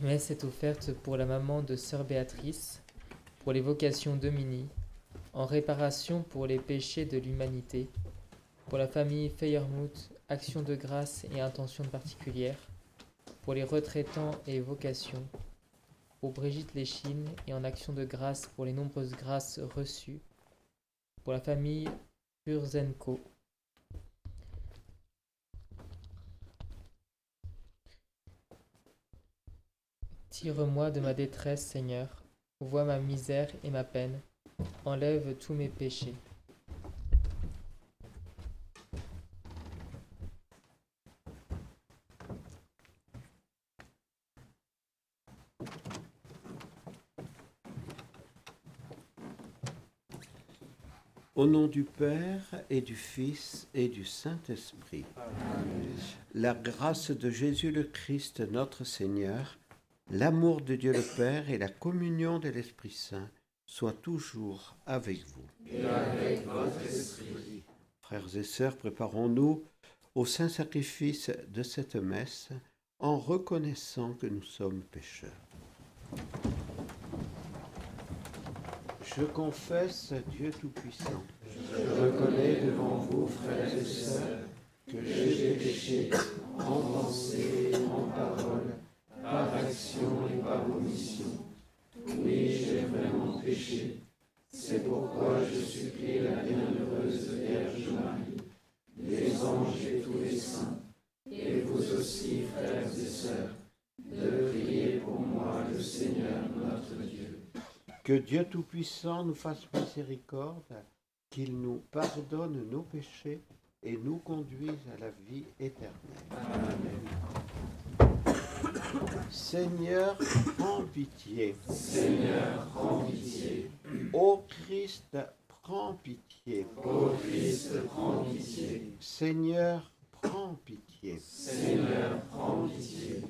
Messe est offerte pour la maman de Sœur Béatrice, pour les vocations Domini, en réparation pour les péchés de l'humanité, pour la famille Feyermuth, action de grâce et intention particulière, pour les retraitants et vocations, pour Brigitte Léchine et en action de grâce pour les nombreuses grâces reçues, pour la famille Urzenko. Tire-moi de ma détresse, Seigneur, vois ma misère et ma peine, enlève tous mes péchés. Au nom du Père et du Fils et du Saint-Esprit, la grâce de Jésus le Christ notre Seigneur, l'amour de Dieu le Père et la communion de l'Esprit Saint soient toujours avec vous. Et avec votre esprit. Frères et sœurs, préparons-nous au saint sacrifice de cette messe en reconnaissant que nous sommes pécheurs. Je confesse Dieu Tout-Puissant. Je reconnais devant vous, frères et sœurs, que j'ai péché en pensée, en parole, par action et par omission. Oui, j'ai vraiment péché. C'est pourquoi je supplie la bienheureuse Vierge Marie, les anges et tous les saints, et vous aussi, frères et sœurs, de prier pour moi le Seigneur notre Dieu. Que Dieu Tout-Puissant nous fasse miséricorde, qu'il nous pardonne nos péchés et nous conduise à la vie éternelle. Amen. Seigneur, prends pitié. Seigneur, prends pitié. Ô Christ, prends pitié. Ô Christ, prends pitié. Seigneur, prends pitié. Seigneur, prends pitié.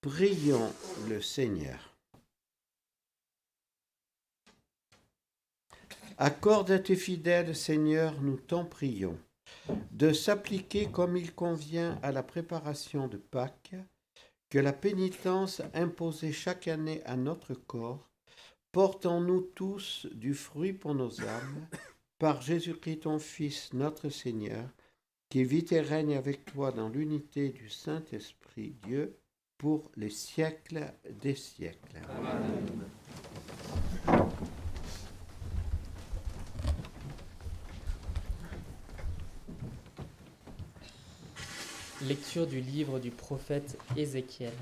Prions le Seigneur. Accorde à tes fidèles, Seigneur, nous t'en prions, de s'appliquer comme il convient à la préparation de Pâques, que la pénitence imposée chaque année à notre corps porte en nous tous du fruit pour nos âmes, par Jésus-Christ ton Fils, notre Seigneur, qui vit et règne avec toi dans l'unité du Saint-Esprit, Dieu, pour les siècles des siècles. Amen. Lecture du livre du prophète Ézéchiel.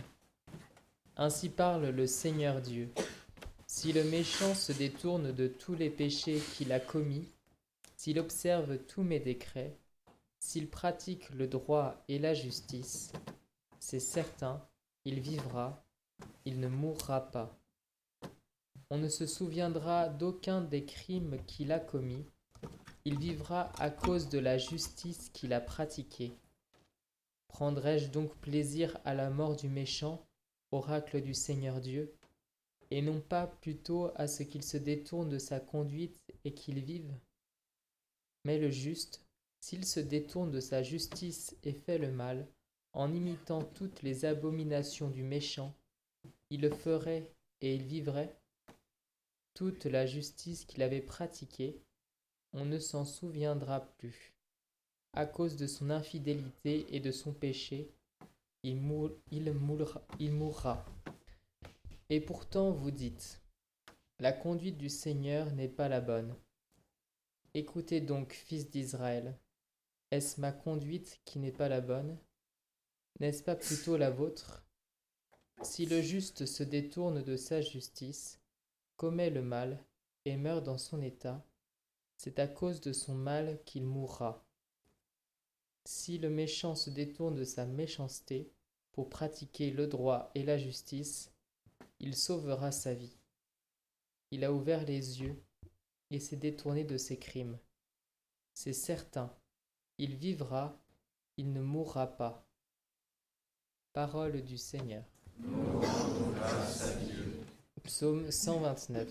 Ainsi parle le Seigneur Dieu. Si le méchant se détourne de tous les péchés qu'il a commis, s'il observe tous mes décrets, s'il pratique le droit et la justice, c'est certain, il vivra, il ne mourra pas. On ne se souviendra d'aucun des crimes qu'il a commis, il vivra à cause de la justice qu'il a pratiquée. Prendrai-je donc plaisir à la mort du méchant, oracle du Seigneur Dieu, et non pas plutôt à ce qu'il se détourne de sa conduite et qu'il vive? Mais le juste, s'il se détourne de sa justice et fait le mal, en imitant toutes les abominations du méchant, il le ferait et il vivrait? Toute la justice qu'il avait pratiquée, on ne s'en souviendra plus à cause de son infidélité et de son péché, il, mour, il, mourra, il mourra. Et pourtant vous dites, la conduite du Seigneur n'est pas la bonne. Écoutez donc, fils d'Israël, est-ce ma conduite qui n'est pas la bonne? N'est-ce pas plutôt la vôtre? Si le juste se détourne de sa justice, commet le mal et meurt dans son état, c'est à cause de son mal qu'il mourra. Si le méchant se détourne de sa méchanceté pour pratiquer le droit et la justice, il sauvera sa vie. Il a ouvert les yeux et s'est détourné de ses crimes. C'est certain, il vivra, il ne mourra pas. Parole du Seigneur. Psaume 129.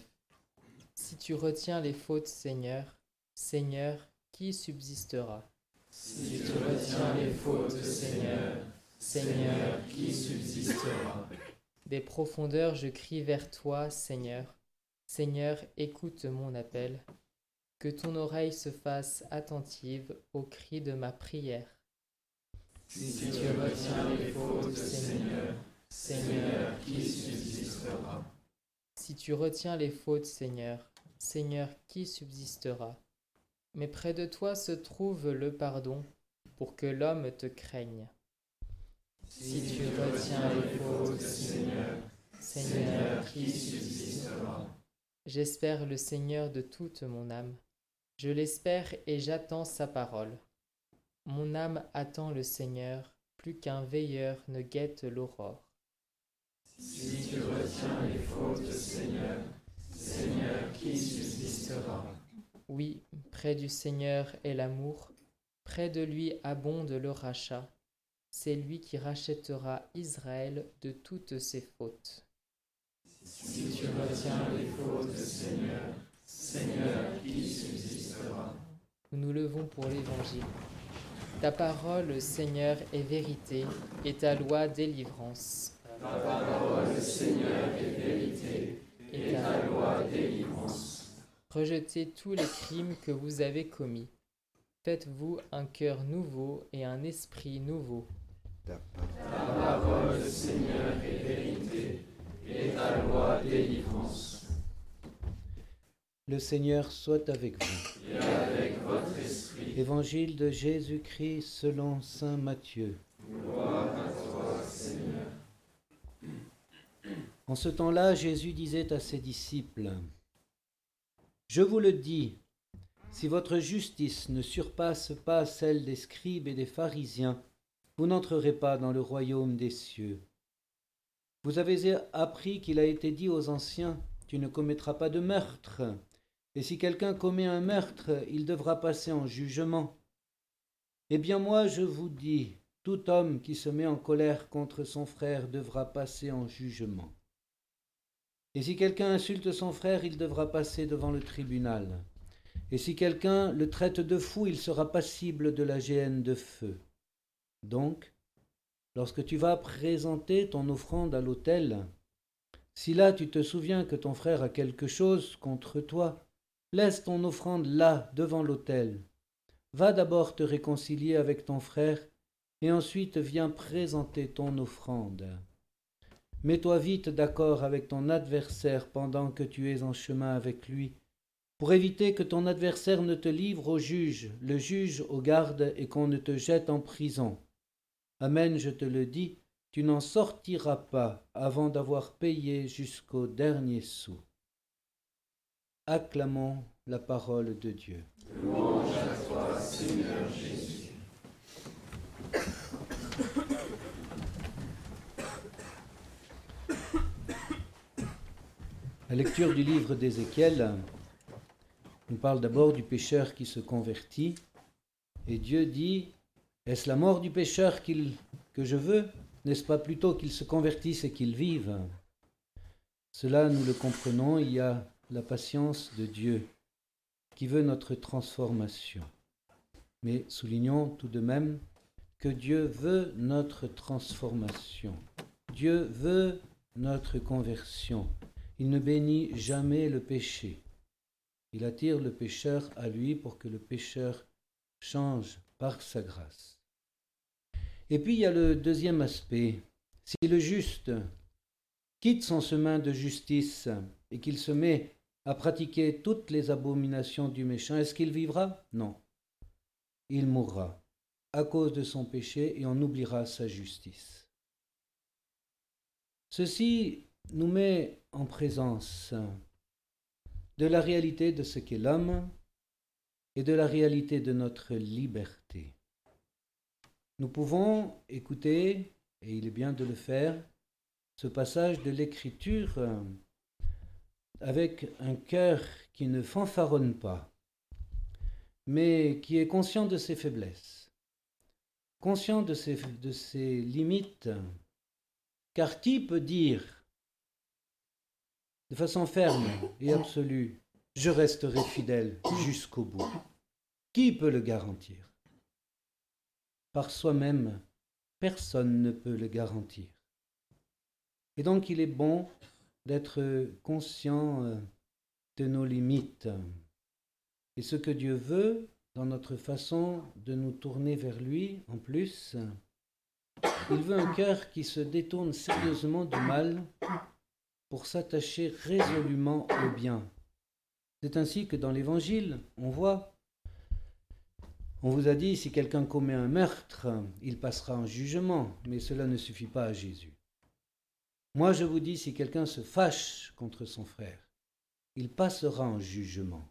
Si tu retiens les fautes, Seigneur, Seigneur, qui subsistera? Si tu retiens les fautes, Seigneur, Seigneur, qui subsistera Des profondeurs, je crie vers toi, Seigneur. Seigneur, écoute mon appel. Que ton oreille se fasse attentive au cri de ma prière. Si tu retiens les fautes, Seigneur, Seigneur, qui subsistera Si tu retiens les fautes, Seigneur, Seigneur, qui subsistera Mais près de toi se trouve le pardon, pour que l'homme te craigne. Si tu retiens les fautes, Seigneur, Seigneur, qui subsistera? J'espère le Seigneur de toute mon âme. Je l'espère et j'attends sa parole. Mon âme attend le Seigneur, plus qu'un veilleur ne guette l'aurore. Si tu retiens les fautes, Seigneur, Seigneur, qui subsistera? Oui, près du Seigneur est l'amour, près de lui abonde le rachat. C'est lui qui rachètera Israël de toutes ses fautes. Si tu retiens les fautes, Seigneur, Seigneur, qui subsistera Nous nous levons pour l'Évangile. Ta parole, Seigneur, est vérité, et ta loi délivrance. Ta parole, Seigneur, est vérité, et ta loi délivrance. Rejetez tous les crimes que vous avez commis. Faites-vous un cœur nouveau et un esprit nouveau. Ta parole, Seigneur, est vérité, et ta loi délivrance. Le Seigneur soit avec vous. Et avec votre esprit, Évangile de Jésus-Christ selon Saint Matthieu. gloire à toi, Seigneur. En ce temps-là, Jésus disait à ses disciples, Je vous le dis, si votre justice ne surpasse pas celle des scribes et des pharisiens, vous n'entrerez pas dans le royaume des cieux. Vous avez appris qu'il a été dit aux anciens, Tu ne commettras pas de meurtre, et si quelqu'un commet un meurtre, il devra passer en jugement. Eh bien moi je vous dis, tout homme qui se met en colère contre son frère devra passer en jugement. Et si quelqu'un insulte son frère, il devra passer devant le tribunal. Et si quelqu'un le traite de fou, il sera passible de la géhenne de feu. Donc, lorsque tu vas présenter ton offrande à l'autel, si là tu te souviens que ton frère a quelque chose contre toi, laisse ton offrande là, devant l'autel. Va d'abord te réconcilier avec ton frère, et ensuite viens présenter ton offrande. Mets-toi vite d'accord avec ton adversaire pendant que tu es en chemin avec lui, pour éviter que ton adversaire ne te livre au juge, le juge au garde, et qu'on ne te jette en prison. Amen, je te le dis, tu n'en sortiras pas avant d'avoir payé jusqu'au dernier sou. Acclamons la parole de Dieu à toi, Seigneur Jésus. La lecture du livre d'Ézéchiel nous parle d'abord du pécheur qui se convertit, et Dieu dit, est-ce la mort du pécheur que je veux? N'est-ce pas plutôt qu'il se convertisse et qu'il vive? Cela, nous le comprenons, il y a la patience de Dieu qui veut notre transformation. Mais soulignons tout de même que Dieu veut notre transformation. Dieu veut notre conversion. Il ne bénit jamais le péché. Il attire le pécheur à lui pour que le pécheur change par sa grâce. Et puis il y a le deuxième aspect. Si le juste quitte son chemin de justice et qu'il se met à pratiquer toutes les abominations du méchant, est-ce qu'il vivra? Non. Il mourra à cause de son péché et on oubliera sa justice. Ceci nous met en présence de la réalité de ce qu'est l'homme et de la réalité de notre liberté. Nous pouvons écouter, et il est bien de le faire, ce passage de l'Écriture avec un cœur qui ne fanfaronne pas, mais qui est conscient de ses faiblesses, conscient de ses, de ses limites, car qui peut dire de façon ferme et absolue, je resterai fidèle jusqu'au bout Qui peut le garantir? Par soi-même, personne ne peut le garantir. Et donc il est bon d'être conscient euh, de nos limites. Et ce que Dieu veut dans notre façon de nous tourner vers lui, en plus, il veut un cœur qui se détourne sérieusement du mal pour s'attacher résolument au bien. C'est ainsi que dans l'Évangile, on voit, on vous a dit, si quelqu'un commet un meurtre, il passera en jugement, mais cela ne suffit pas à Jésus. Moi, je vous dis, si quelqu'un se fâche contre son frère, il passera en jugement.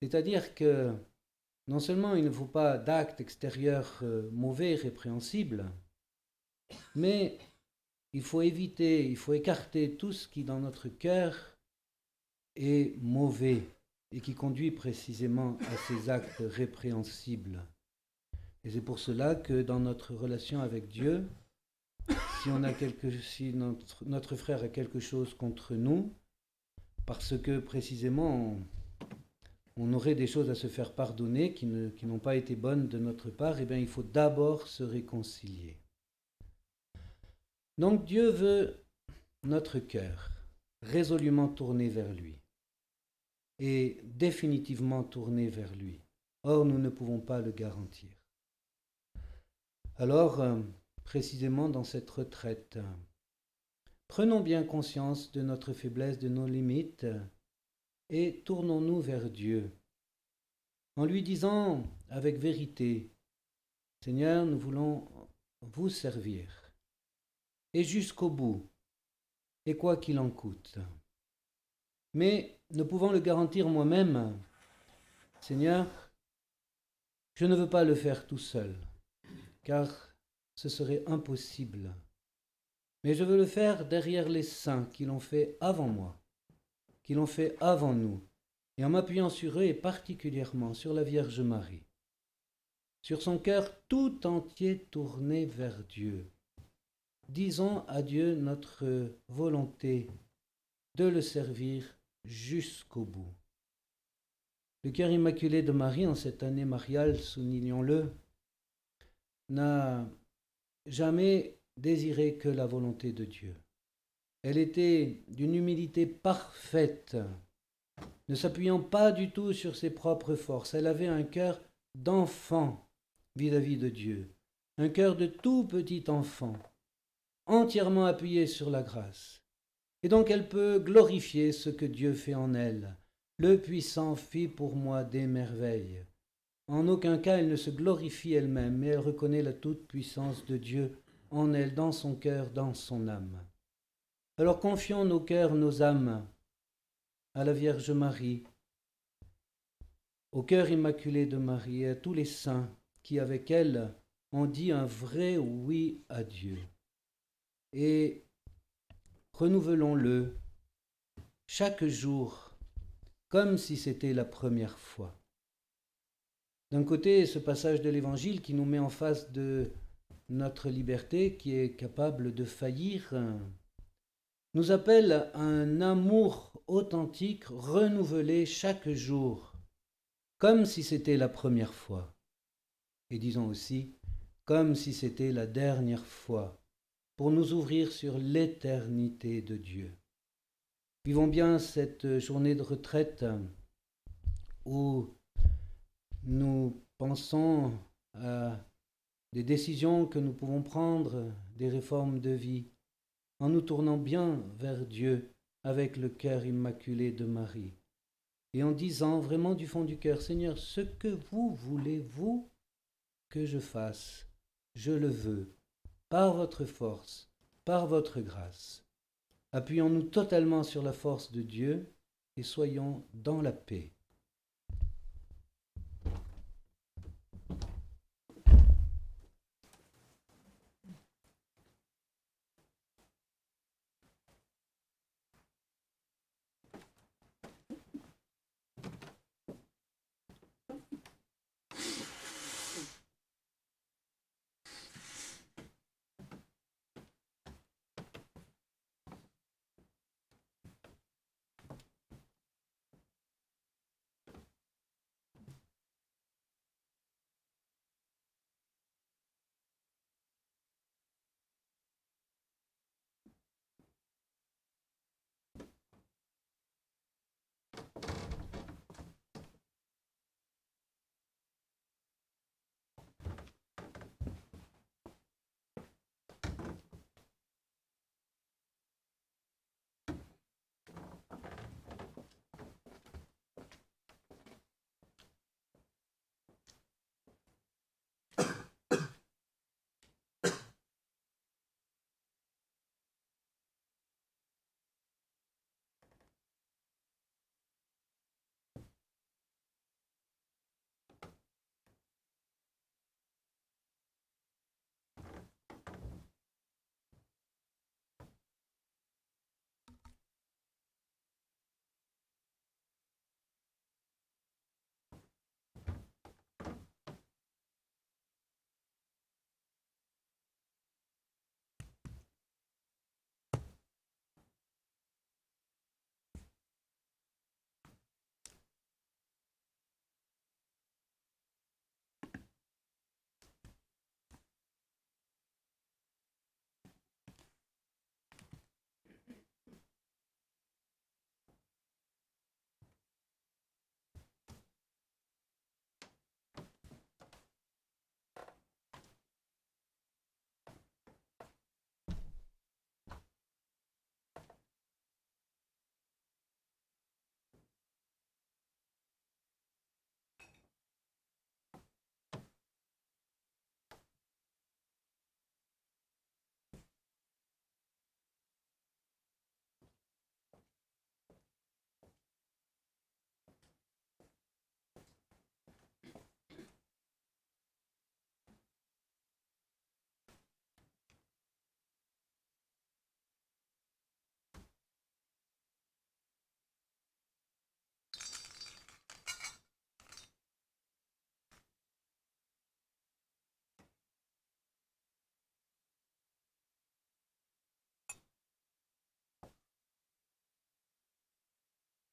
C'est-à-dire que non seulement il ne faut pas d'actes extérieurs euh, mauvais, répréhensibles, mais il faut éviter, il faut écarter tout ce qui dans notre cœur est mauvais et qui conduit précisément à ces actes répréhensibles. Et c'est pour cela que dans notre relation avec Dieu, si, on a quelque, si notre, frère a quelque chose contre nous, parce que précisément on, aurait des choses à se faire pardonner qui, qui n'ont pas été bonnes de notre part, eh bien il faut d'abord se réconcilier. Donc Dieu veut notre cœur résolument tourné vers lui et définitivement tourné vers lui. Or, nous ne pouvons pas le garantir. Alors, euh, précisément dans cette retraite, prenons bien conscience de notre faiblesse, de nos limites, et tournons-nous vers Dieu, en lui disant avec vérité, Seigneur, nous voulons vous servir et jusqu'au bout, et quoi qu'il en coûte. Mais ne pouvant le garantir moi-même, Seigneur, je ne veux pas le faire tout seul, car ce serait impossible. Mais je veux le faire derrière les saints qui l'ont fait avant moi, qui l'ont fait avant nous, et en m'appuyant sur eux et particulièrement sur la Vierge Marie, sur son cœur tout entier tourné vers Dieu, disons à Dieu notre volonté de le servir jusqu'au bout. Le cœur immaculé de Marie, en cette année mariale, soulignons-le, n'a jamais désiré que la volonté de Dieu. Elle était d'une humilité parfaite, ne s'appuyant pas du tout sur ses propres forces. Elle avait un cœur d'enfant vis-à-vis de Dieu, un cœur de tout petit enfant, entièrement appuyée sur la grâce. Et donc elle peut glorifier ce que Dieu fait en elle. Le puissant fit pour moi des merveilles. En aucun cas elle ne se glorifie elle-même, mais elle reconnaît la toute-puissance de Dieu en elle, dans son cœur, dans son âme. Alors confions nos cœurs, nos âmes à la Vierge Marie, au cœur immaculé de Marie et à tous les saints qui, avec elle, ont dit un vrai oui à Dieu et renouvelons-le chaque jour comme si c'était la première fois. D'un côté, ce passage de l'Évangile qui nous met en face de notre liberté qui est capable de faillir, nous appelle à un amour authentique renouvelé chaque jour, comme si c'était la première fois. Et disons aussi, comme si c'était la dernière fois pour nous ouvrir sur l'éternité de Dieu. Vivons bien cette journée de retraite où nous pensons à des décisions que nous pouvons prendre, des réformes de vie, en nous tournant bien vers Dieu avec le cœur immaculé de Marie, et en disant vraiment du fond du cœur, Seigneur, ce que vous voulez-vous que je fasse, je le veux, par votre force, par votre grâce. Appuyons-nous totalement sur la force de Dieu et soyons dans la paix.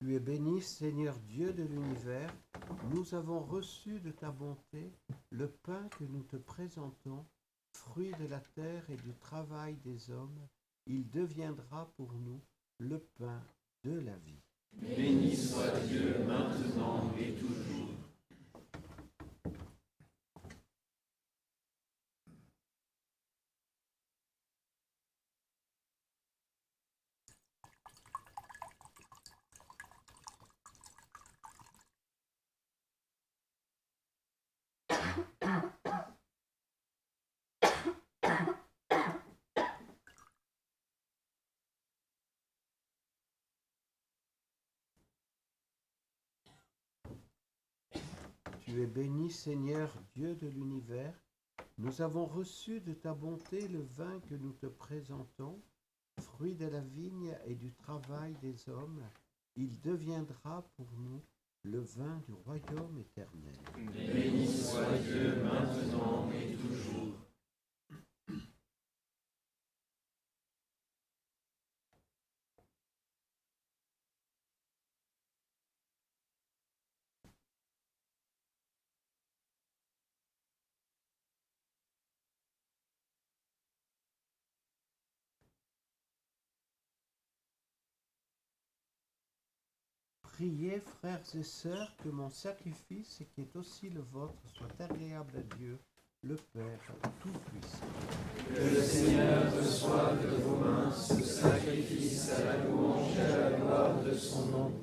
Tu es béni, Seigneur Dieu de l'univers. Nous avons reçu de ta bonté le pain que nous te présentons, fruit de la terre et du travail des hommes. Il deviendra pour nous le pain de la vie. Béni soit Dieu maintenant et toujours. Es béni, Seigneur Dieu de l'univers. Nous avons reçu de ta bonté le vin que nous te présentons, fruit de la vigne et du travail des hommes. Il deviendra pour nous le vin du royaume éternel Dieu maintenant et toujours. Priez, frères et sœurs, que mon sacrifice, qui est aussi le vôtre, soit agréable à Dieu, le Père Tout-Puissant. Que le Seigneur reçoive de vos mains ce sacrifice à la louange et à la gloire de son nom,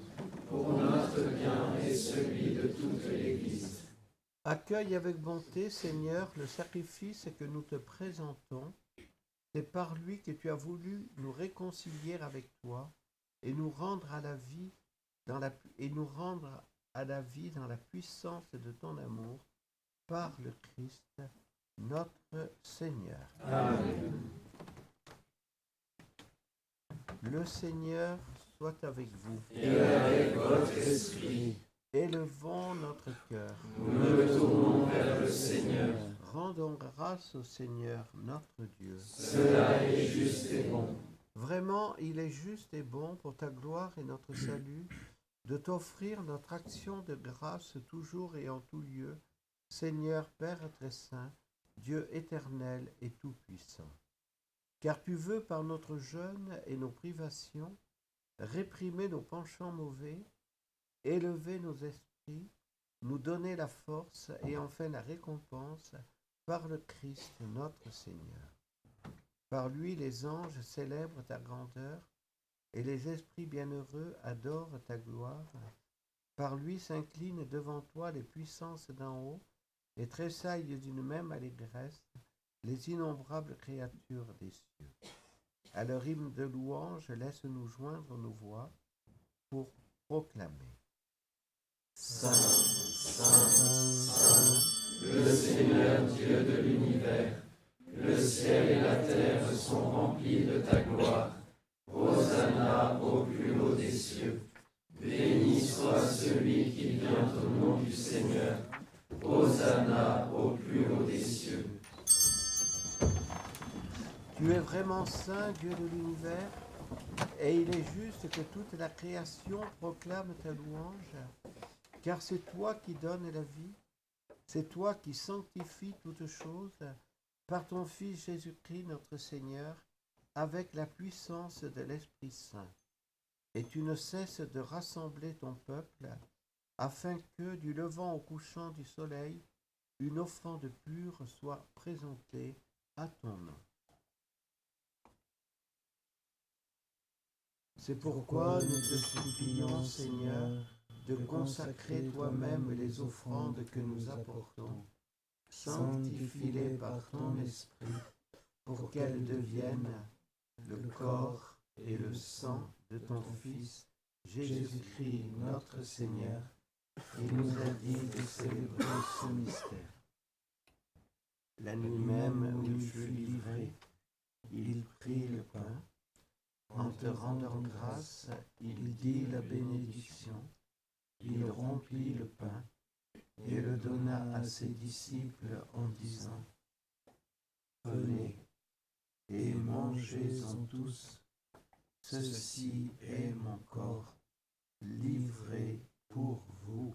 pour notre bien et celui de toute l'Église. Accueille avec bonté, Seigneur, le sacrifice que nous te présentons. C'est par lui que tu as voulu nous réconcilier avec toi et nous rendre à la vie dans la, et nous rendre à la vie dans la puissance de ton amour par le Christ, notre Seigneur. Amen. Le Seigneur soit avec vous. Et avec votre esprit, Élevons notre cœur. nous nous tournons vers le Seigneur. Rendons grâce au Seigneur, notre Dieu. Cela est juste et bon. Vraiment, il est juste et bon pour ta gloire et notre salut de t'offrir notre action de grâce toujours et en tout lieu, Seigneur Père très saint, Dieu éternel et tout-puissant. Car tu veux par notre jeûne et nos privations réprimer nos penchants mauvais, élever nos esprits, nous donner la force et enfin la récompense par le Christ notre Seigneur. Par lui les anges célèbrent ta grandeur et les esprits bienheureux adorent ta gloire. Par lui s'inclinent devant toi les puissances d'en haut et tressaillent d'une même allégresse les innombrables créatures des cieux. À leur hymne de louange, laisse-nous joindre nos voix pour proclamer. Saint, Saint, Saint, le Seigneur Dieu de l'univers, le ciel et la terre sont remplis de ta gloire. Hosanna au plus haut des cieux. Béni soit celui qui vient au nom Seigneur. Hosanna au plus haut des cieux. Tu es vraiment saint, Dieu de l'univers, et il est juste que toute la création proclame ta louange, car c'est toi qui donnes la vie, c'est toi qui sanctifies toutes choses par ton Fils Jésus-Christ notre Seigneur, avec la puissance de l'Esprit Saint. Et tu ne cesses de rassembler ton peuple, afin que, du levant au couchant du soleil, une offrande pure soit présentée à ton nom. C'est pourquoi nous te supplions, Seigneur, de consacrer toi-même les offrandes que nous apportons. Sanctifie-les par ton esprit, pour qu'elles deviennent le corps et le sang de ton Fils, Jésus-Christ notre Seigneur, qui nous a dit de célébrer ce mystère. La nuit même où il fut livré, il prit le pain. En te rendant grâce, il dit la bénédiction. Il rompit le pain et le donna à ses disciples en disant, Venez et mangez-en tous, ceci est mon corps livré pour vous.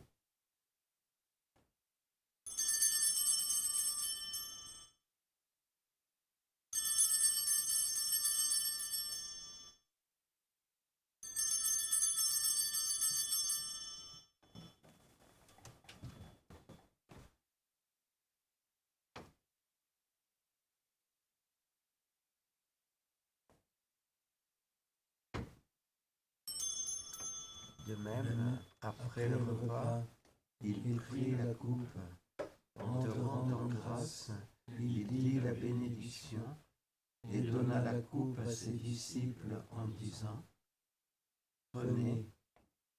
De même, après le repas, il prit la coupe. En te rendant grâce, il dit la bénédiction et donna la coupe à ses disciples en disant, Prenez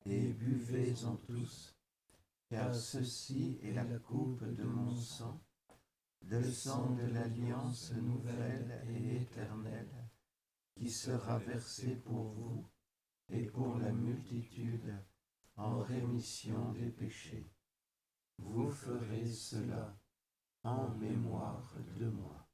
et buvez-en tous, car ceci est la coupe de mon sang, le sang de l'alliance nouvelle et éternelle, qui sera versé pour vous et pour la multitude en rémission des péchés. Vous ferez cela en mémoire de moi.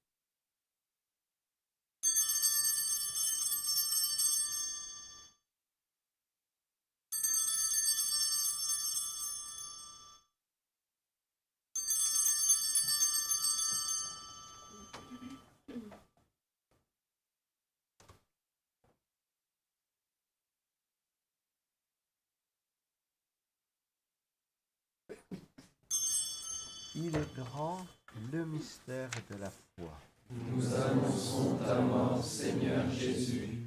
Le mystère de la foi. Nous annonçons ta mort, Seigneur Jésus.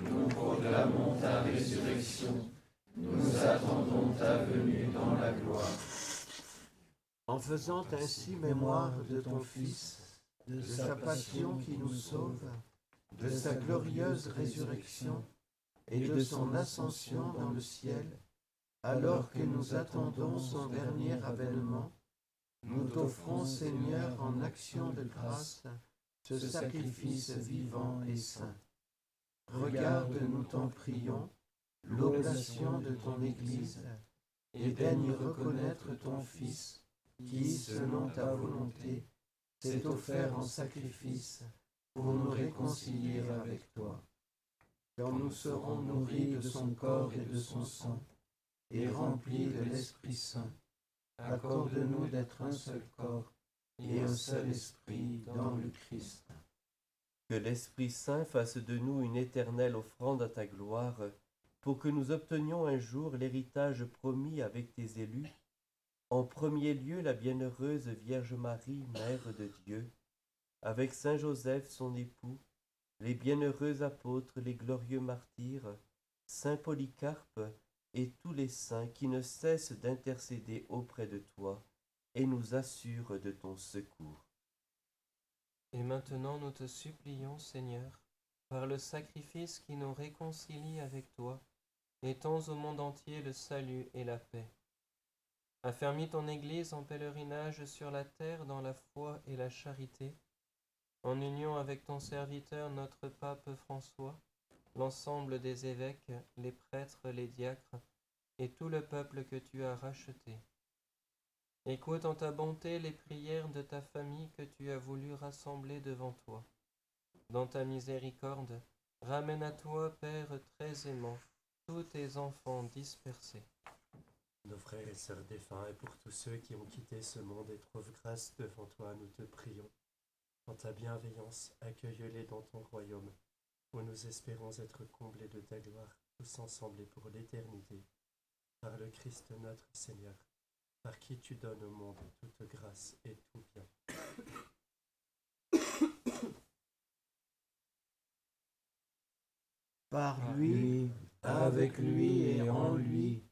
Nous proclamons ta résurrection. Nous attendons ta venue dans la gloire. En faisant ainsi mémoire de ton Fils, de sa passion qui nous sauve, de sa glorieuse résurrection et de son ascension dans le ciel, alors que nous attendons son dernier avènement, nous t'offrons, Seigneur, en action de grâce, ce sacrifice vivant et saint. Regarde, nous t'en prions, l'oblation de ton Église, et daigne reconnaître ton Fils, qui, selon ta volonté, s'est offert en sacrifice pour nous réconcilier avec toi. Quand nous serons nourris de son corps et de son sang, et remplis de l'Esprit Saint, accorde-nous d'être un seul corps et un seul esprit dans le Christ. Que l'Esprit Saint fasse de nous une éternelle offrande à ta gloire, pour que nous obtenions un jour l'héritage promis avec tes élus, en premier lieu la bienheureuse Vierge Marie, Mère de Dieu, avec Saint Joseph son époux, les bienheureux apôtres, les glorieux martyrs, Saint Polycarpe et tous les saints qui ne cessent d'intercéder auprès de toi et nous assurent de ton secours. Et maintenant nous te supplions, Seigneur, par le sacrifice qui nous réconcilie avec toi, étends au monde entier le salut et la paix. Affermis ton Église en pèlerinage sur la terre dans la foi et la charité, en union avec ton serviteur notre pape François, l'ensemble des évêques, les prêtres, les diacres, et tout le peuple que tu as racheté. Écoute en ta bonté les prières de ta famille que tu as voulu rassembler devant toi. Dans ta miséricorde, ramène à toi, Père très aimant, tous tes enfants dispersés. Nos frères et sœurs défunts, et pour tous ceux qui ont quitté ce monde et trouvent grâce devant toi, nous te prions. En ta bienveillance, accueille-les dans ton royaume, où nous espérons être comblés de ta gloire, tous ensemble et pour l'éternité. Par le Christ notre Seigneur, par qui tu donnes au monde toute grâce et tout bien. Par lui, avec lui et en lui,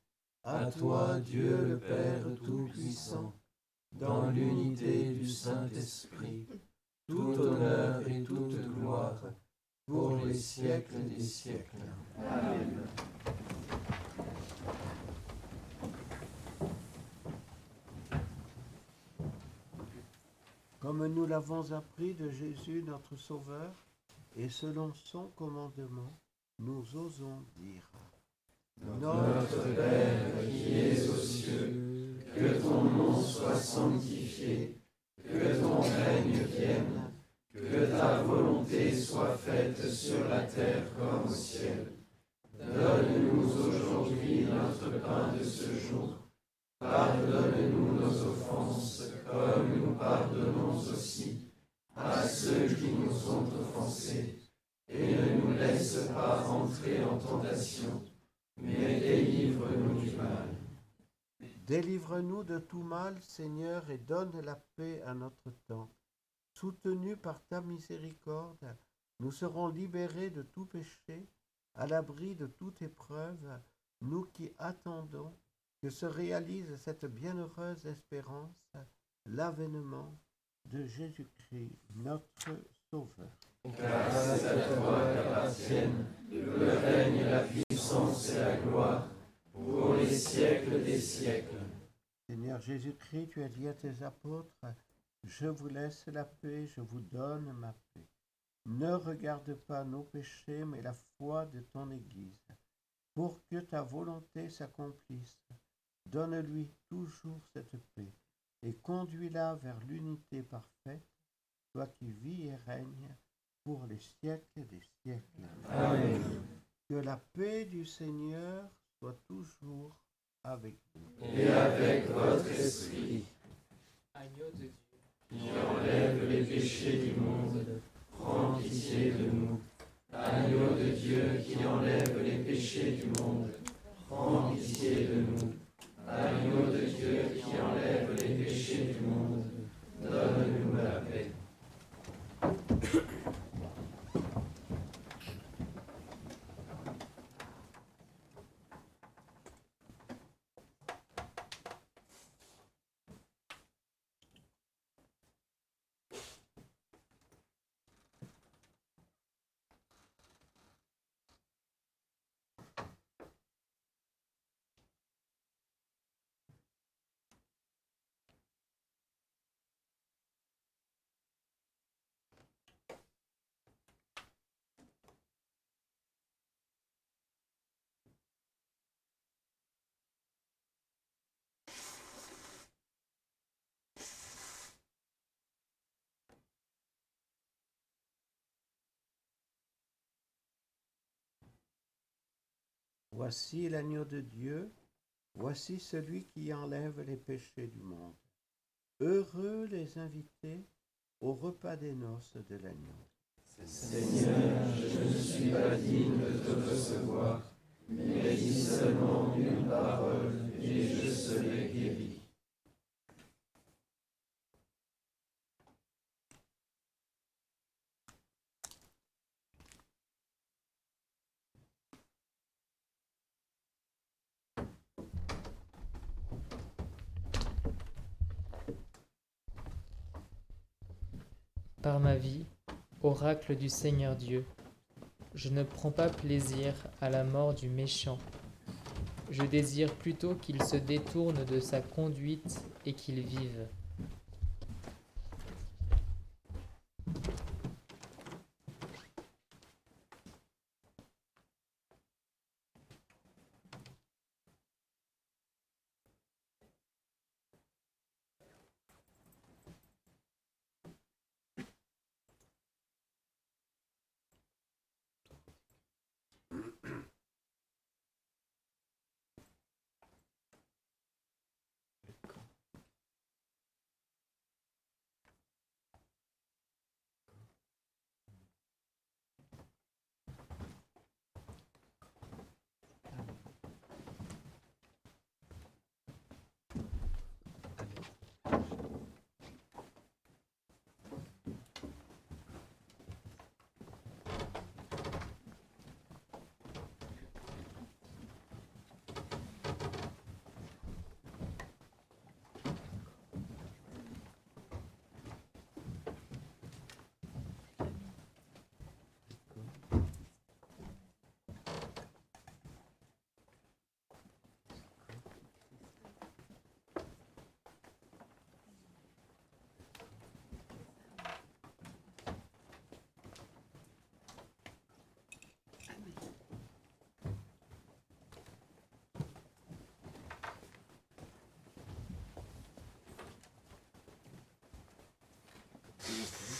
à toi Dieu le Père Tout-Puissant, dans l'unité du Saint-Esprit, tout honneur et toute gloire, pour les siècles des siècles. Amen. Comme nous l'avons appris de Jésus notre Sauveur, et selon son commandement, nous osons dire Notre Père qui es aux cieux, que ton nom soit sanctifié, que ton règne vienne, soit faite sur la terre comme au ciel. Donne Donne-nous aujourd'hui notre pain de ce jour. Pardonne-nous nos offenses, comme nous pardonnons aussi à ceux qui nous ont offensés. Et ne nous laisse pas entrer en tentation, mais délivre-nous du mal. Délivre-nous de tout mal, Seigneur, et donne la paix à notre temps. Soutenus par ta miséricorde, nous serons libérés de tout péché, à l'abri de toute épreuve, nous qui attendons que se réalise cette bienheureuse espérance, l'avènement de Jésus-Christ, notre Sauveur. Grâce à toi qu'appartiennent le règne, la puissance et la gloire pour les siècles des siècles. Seigneur Jésus-Christ, tu as dit à tes apôtres, je vous laisse la paix, je vous donne ma paix. Ne regarde pas nos péchés, mais la foi de ton Église, pour que ta volonté s'accomplisse. Donne-lui toujours cette paix et conduis-la vers l'unité parfaite, toi qui vis et règnes pour les siècles des siècles. Amen. Que la paix du Seigneur soit toujours avec vous. Et avec votre esprit, Agneau de Dieu, qui enlève les péchés du monde, pitié de nous. Agneau de Dieu qui enlève les péchés du monde, prends pitié de nous. Agneau de Dieu qui enlève les péchés du monde, donne-nous la paix. Voici l'agneau de Dieu, voici celui qui enlève les péchés du monde. Heureux les invités au repas des noces de l'agneau. Seigneur, je ne suis pas digne de te recevoir, mais dis seulement une parole et je serai guéri. Par ma vie, oracle du Seigneur Dieu, je ne prends pas plaisir à la mort du méchant. Je désire plutôt qu'il se détourne de sa conduite et qu'il vive.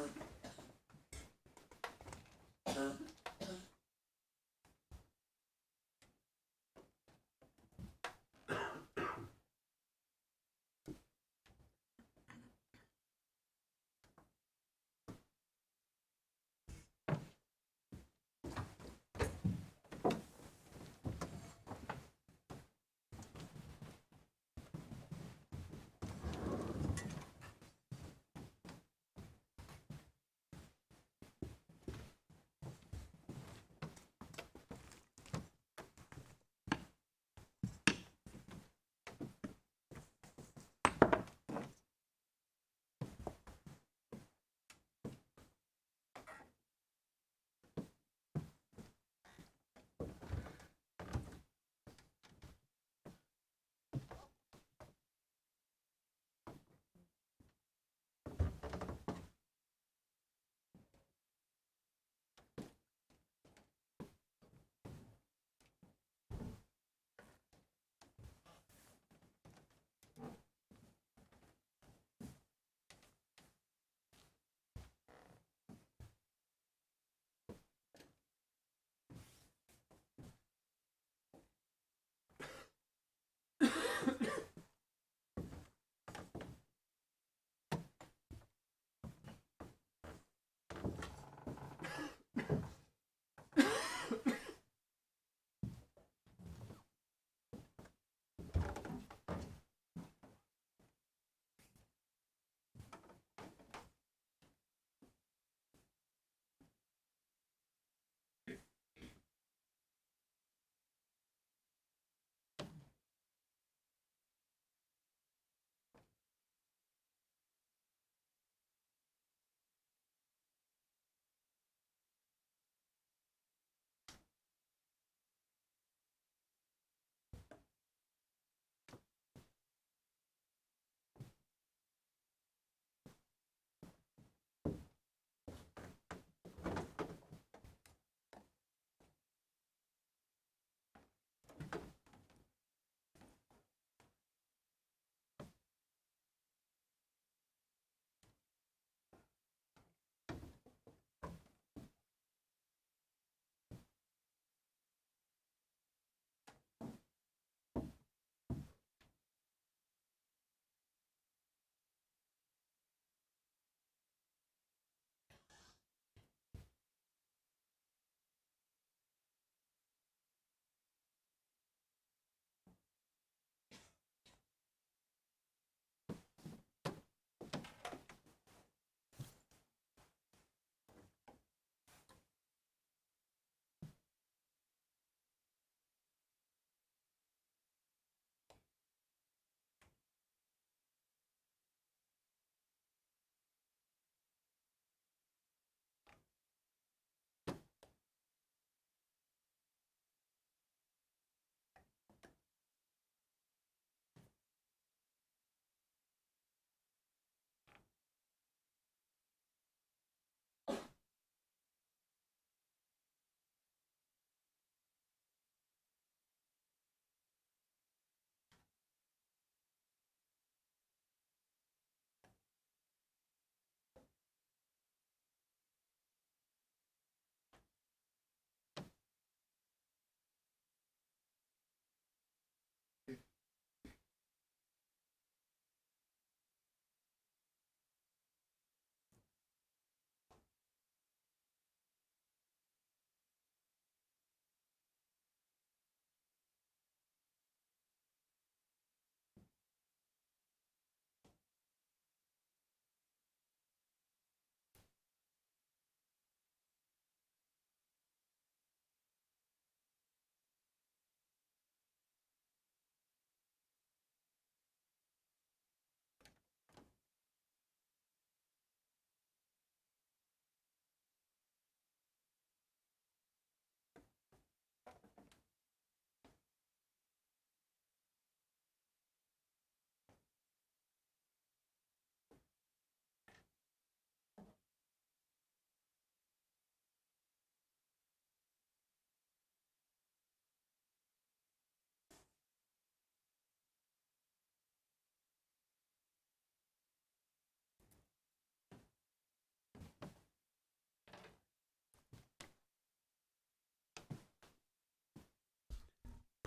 Uh. Uh.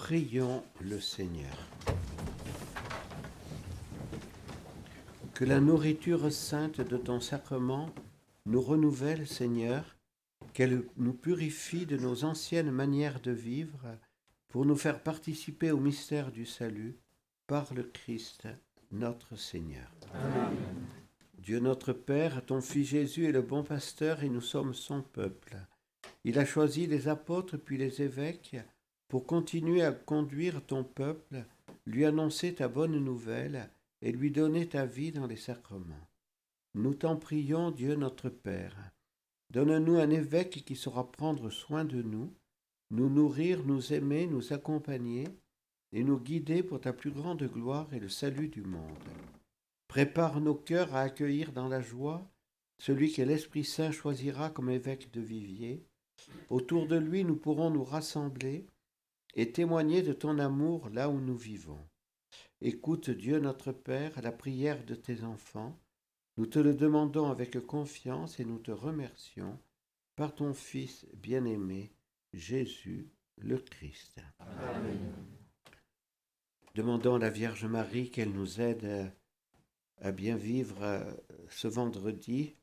Prions le Seigneur. Que la nourriture sainte de ton sacrement nous renouvelle, Seigneur, qu'elle nous purifie de nos anciennes manières de vivre pour nous faire participer au mystère du salut par le Christ, notre Seigneur. Amen. Dieu notre Père, ton Fils Jésus est le bon pasteur et nous sommes son peuple. Il a choisi les apôtres puis les évêques pour continuer à conduire ton peuple, lui annoncer ta bonne nouvelle et lui donner ta vie dans les sacrements. Nous t'en prions, Dieu notre Père. Donne-nous un évêque qui saura prendre soin de nous, nous nourrir, nous aimer, nous accompagner et nous guider pour ta plus grande gloire et le salut du monde. Prépare nos cœurs à accueillir dans la joie celui que l'Esprit Saint choisira comme évêque de Vivier. Autour de lui, nous pourrons nous rassembler et témoigner de ton amour là où nous vivons. Écoute Dieu notre Père la prière de tes enfants nous te le demandons avec confiance et nous te remercions par ton Fils bien-aimé, Jésus le Christ. Amen. Demandons à la Vierge Marie qu'elle nous aide à bien vivre ce vendredi,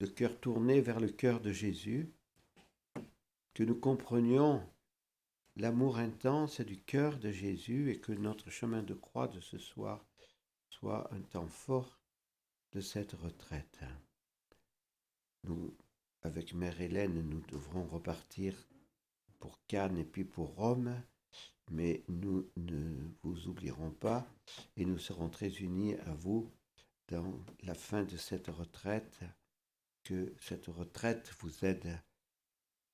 le cœur tourné vers le cœur de Jésus, que nous comprenions l'amour intense du cœur de Jésus et que notre chemin de croix de ce soir soit un temps fort de cette retraite. Nous, avec Mère Hélène, nous devrons repartir pour Cannes et puis pour Rome, mais nous ne vous oublierons pas et nous serons très unis à vous dans la fin de cette retraite, que cette retraite vous aide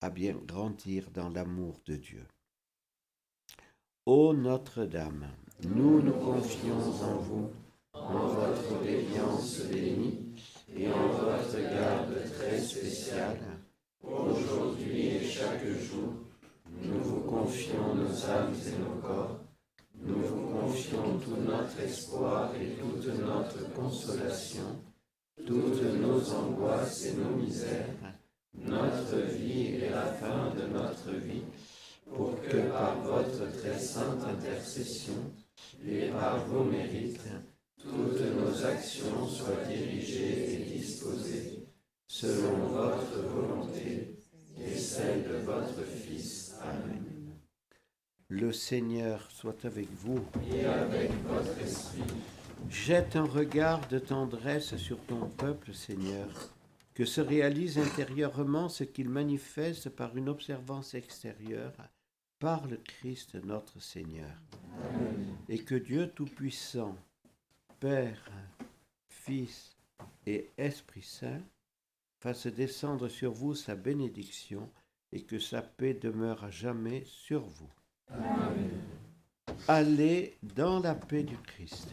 à bien grandir dans l'amour de Dieu. Ô Notre-Dame, nous nous confions en vous en votre obéissance bénie et en votre garde très spéciale, aujourd'hui et chaque jour, nous vous confions nos âmes et nos corps, nous vous confions tout notre espoir et toute notre consolation, toutes nos angoisses et nos misères, notre vie et la fin de notre vie, pour que par votre très sainte intercession et par vos mérites, toutes nos actions soient dirigées et disposées selon votre volonté et celle de votre Fils. Amen. Le Seigneur soit avec vous et avec votre esprit. Jette un regard de tendresse sur ton peuple, Seigneur, que se réalise intérieurement ce qu'il manifeste par une observance extérieure, par le Christ notre Seigneur. Et que Dieu Tout-Puissant, Père, Fils et Esprit Saint, fasse descendre sur vous sa bénédiction et que sa paix demeure à jamais sur vous. Allez dans la paix du Christ.